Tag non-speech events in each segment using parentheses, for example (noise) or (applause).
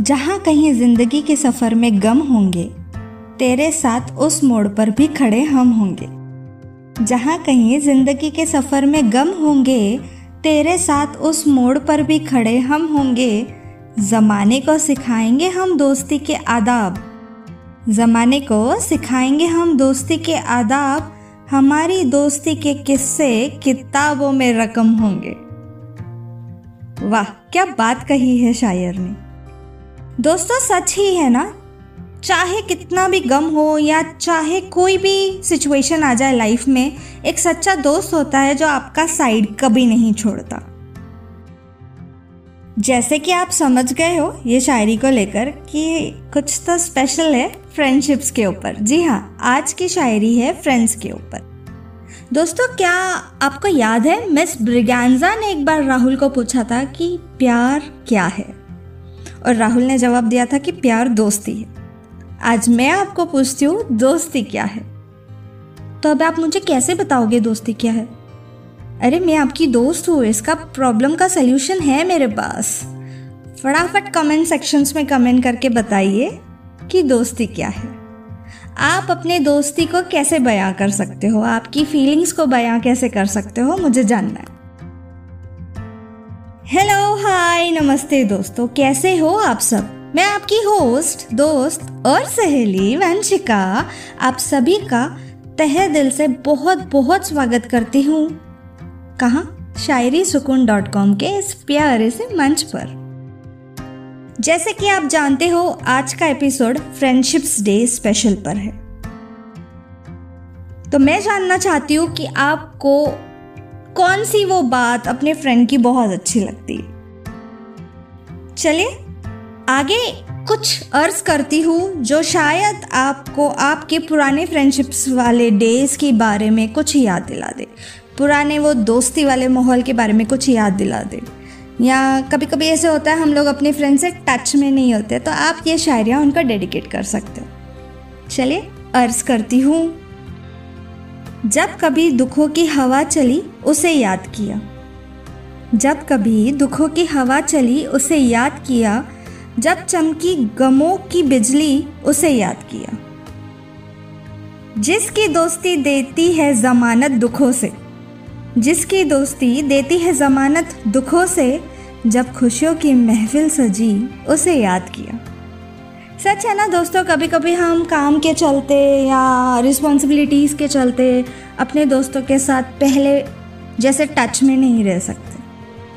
जहाँ कहीं ज़िंदगी के सफ़र में गम होंगे, तेरे साथ उस मोड़ पर भी खड़े हम होंगे। जहाँ कहीं ज़िंदगी के सफ़र में गम होंगे, तेरे साथ उस मोड़ पर भी खड़े हम होंगे। जमाने को सिखाएँगे हम दोस्ती के आदाब। जमाने को सिखाएँगे हम दोस्ती के आदाब। हमारी दोस्ती के किस्से किताबों में रकम होंगे। वाह, क्या बात कही है शायर ने। दोस्तों, सच ही है ना? चाहे कितना भी गम हो या चाहे कोई भी सिचुएशन आ जाए लाइफ में, एक सच्चा दोस्त होता है जो आपका साइड कभी नहीं छोड़ता। जैसे कि आप समझ गए हो ये शायरी को लेकर कि कुछ तो स्पेशल है फ्रेंडशिप्स के ऊपर। जी हाँ आज की शायरी है फ्रेंड्स के ऊपर। दोस्तों, क्या आपको याद है? मिस ब्रिगेंजा ने एक बार राहुल को पूछा था कि प्यार क्या है? और राहुल ने जवाब दिया था कि प्यार दोस्ती है। आज मैं आपको पूछती हूँ, दोस्ती क्या है? तो अब आप मुझे कैसे बताओगे दोस्ती क्या है? अरे, मैं आपकी दोस्त हूँ, इसका प्रॉब्लम का सलूशन है मेरे पास। फटाफट कमेंट सेक्शंस में कमेंट करके बताइए कि दोस्ती क्या है। आप अपने दोस्ती को कैसे बयां कर सकते हो? आपकी फीलिंग्स को बयां कैसे कर सकते हो? मुझे जानना है। हेलो नमस्ते दोस्तों, कैसे हो आप सब? मैं आपकी होस्ट दोस्त और सहेली वंशिका, आप सभी का तहे दिल से बहुत बहुत स्वागत करती हूँ। कहा? शायरी सुकून डॉट कॉम के इस प्यारे से मंच पर। जैसे कि आप जानते हो, आज का एपिसोड फ्रेंडशिप्स डे स्पेशल पर है। तो मैं जानना चाहती हूँ कि आपको कौन सी वो बात अपने फ्रेंड की बहुत अच्छी लगती चलिए, आगे कुछ अर्ज़ करती हूँ जो शायद आपको आपके पुराने फ्रेंडशिप्स वाले डेज़ के बारे में कुछ याद दिला दे। पुराने वो दोस्ती वाले माहौल के बारे में कुछ याद दिला दे। या कभी कभी ऐसे होता है, हम लोग अपने फ्रेंड से टच में नहीं होते तो आप ये शायरियाँ उनका डेडिकेट कर सकते हो। चलिए, अर्ज़ करती हूँ। जब कभी दुखों की हवा चली, उसे याद किया। जब कभी दुखों की हवा चली, उसे याद किया। जब चमकी गमों की बिजली, उसे याद किया। जिसकी दोस्ती देती है जमानत दुखों से। जिसकी दोस्ती देती है जमानत दुखों से। जब खुशियों की महफिल सजी, उसे याद किया। सच है ना दोस्तों कभी कभी हम काम के चलते या रिस्पॉन्सिबिलिटीज़ के चलते अपने दोस्तों के साथ पहले जैसे टच में नहीं रह सकते।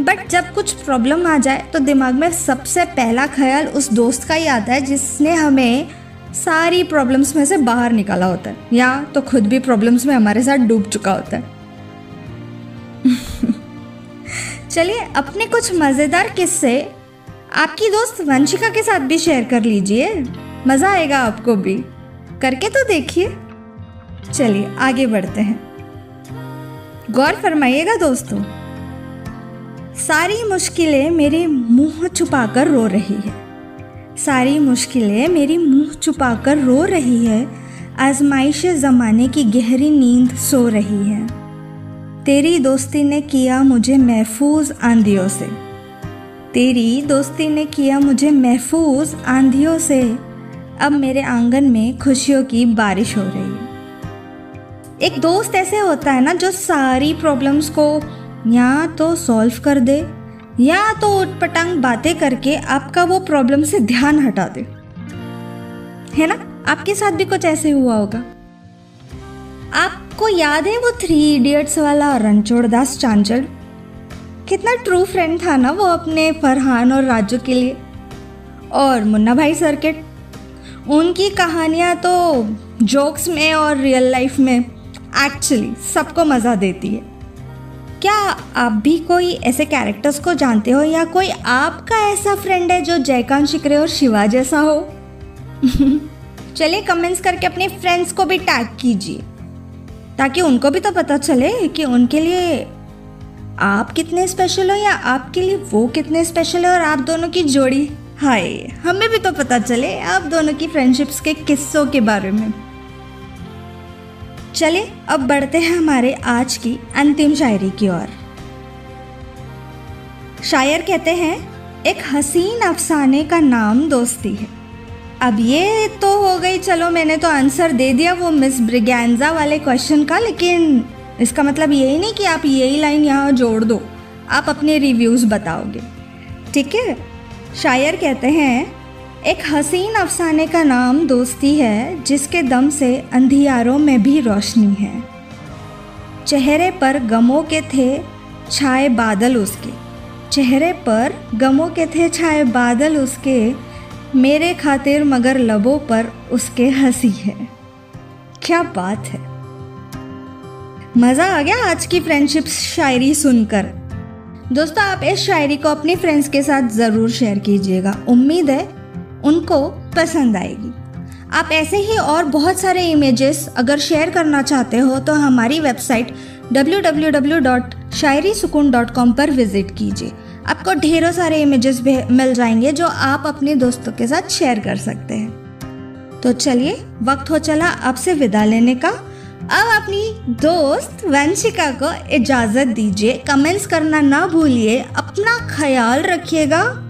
बट जब कुछ प्रॉब्लम आ जाए तो दिमाग में सबसे पहला ख्याल उस दोस्त का ही आता है, जिसने हमें सारी प्रॉब्लम्स में से बाहर निकाला होता है। या तो खुद भी प्रॉब्लम्स में हमारे साथ डूब चुका होता है। (laughs) चलिए, अपने कुछ मज़ेदार किस्से आपकी दोस्त वंशिका के साथ भी शेयर कर लीजिए। मज़ा आएगा आपको भी। करके तो देखिए। चलिए, आगे बढ़ते हैं। गौर फरमाइएगा दोस्तों। सारी मुश्किलें मेरे मुँह छुपाकर रो रही है। सारी मुश्किलें मेरी मुँह छुपाकर रो रही है। आजमाइश ज़माने की गहरी नींद सो रही है। तेरी दोस्ती ने किया मुझे महफूज आंधियों से। तेरी दोस्ती ने किया मुझे महफूज आंधियों से। अब मेरे आँगन में खुशियों की बारिश हो रही है। एक दोस्त ऐसे होता है ना जो सारी प्रॉब्लम्स को या तो सॉल्व कर दे, या तो उटपटांग बातें करके आपका वो प्रॉब्लम से ध्यान हटा दे। है ना? आपके साथ भी कुछ ऐसे हुआ होगा। आपको याद है वो थ्री इडियट्स वाला रणछोड़ दास चांचड़? कितना ट्रू फ्रेंड था ना वो अपने फरहान और राजू के लिए। और मुन्ना भाई सर्किट उनकी कहानियाँ तो जोक्स में और रियल लाइफ में एक्चुअली सबको मज़ा देती है। क्या आप भी कोई ऐसे कैरेक्टर्स को जानते हो या कोई आपका ऐसा फ्रेंड है जो जयकांत शिकरे और शिवा जैसा हो? (laughs) चलिए कमेंट्स करके अपने फ्रेंड्स को भी टैग कीजिए। ताकि उनको भी तो पता चले कि उनके लिए आप कितने स्पेशल हो या आपके लिए वो कितने स्पेशल है और आप दोनों की जोड़ी। हाय, हमें भी तो पता चले आप दोनों की फ्रेंडशिप्स के किस्सों के बारे में। चलिए अब बढ़ते हैं हमारे आज की अंतिम शायरी की ओर। शायर कहते हैं, एक हसीन अफसाने का नाम दोस्ती है। अब ये तो हो गई, चलो मैंने तो आंसर दे दिया वो मिस ब्रिगेंजा वाले क्वेश्चन का, लेकिन इसका मतलब यही नहीं कि आप यही लाइन यहाँ जोड़ दो। आप अपने रिव्यूज़ बताओगे। ठीक है? शायर कहते हैं एक हसीन अफसाने का नाम दोस्ती है, जिसके दम से अंधियारों में भी रोशनी है। चेहरे पर गमों के थे छाए बादल उसके। चेहरे पर गमों के थे छाए बादल उसके, मेरे खातिर मगर लबों पर उसके हँसी है। क्या बात है। मज़ा आ गया आज की फ्रेंडशिप शायरी सुनकर। दोस्तों, आप इस शायरी को अपनी फ्रेंड्स के साथ ज़रूर शेयर कीजिएगा। उम्मीद है उनको पसंद आएगी। आप ऐसे ही और बहुत सारे इमेजेस अगर शेयर करना चाहते हो तो हमारी वेबसाइट www.शायरीसुकून.com पर विज़िट कीजिए। आपको ढेरों सारे इमेजेस मिल जाएँगे जो आप अपने दोस्तों के साथ शेयर कर सकते हैं। तो चलिए, वक्त हो चला आपसे विदा लेने का। अब अपनी दोस्त वंशिका को इजाज़त दीजिए। कमेंट्स करना ना भूलिए। अपना ख्याल रखिएगा।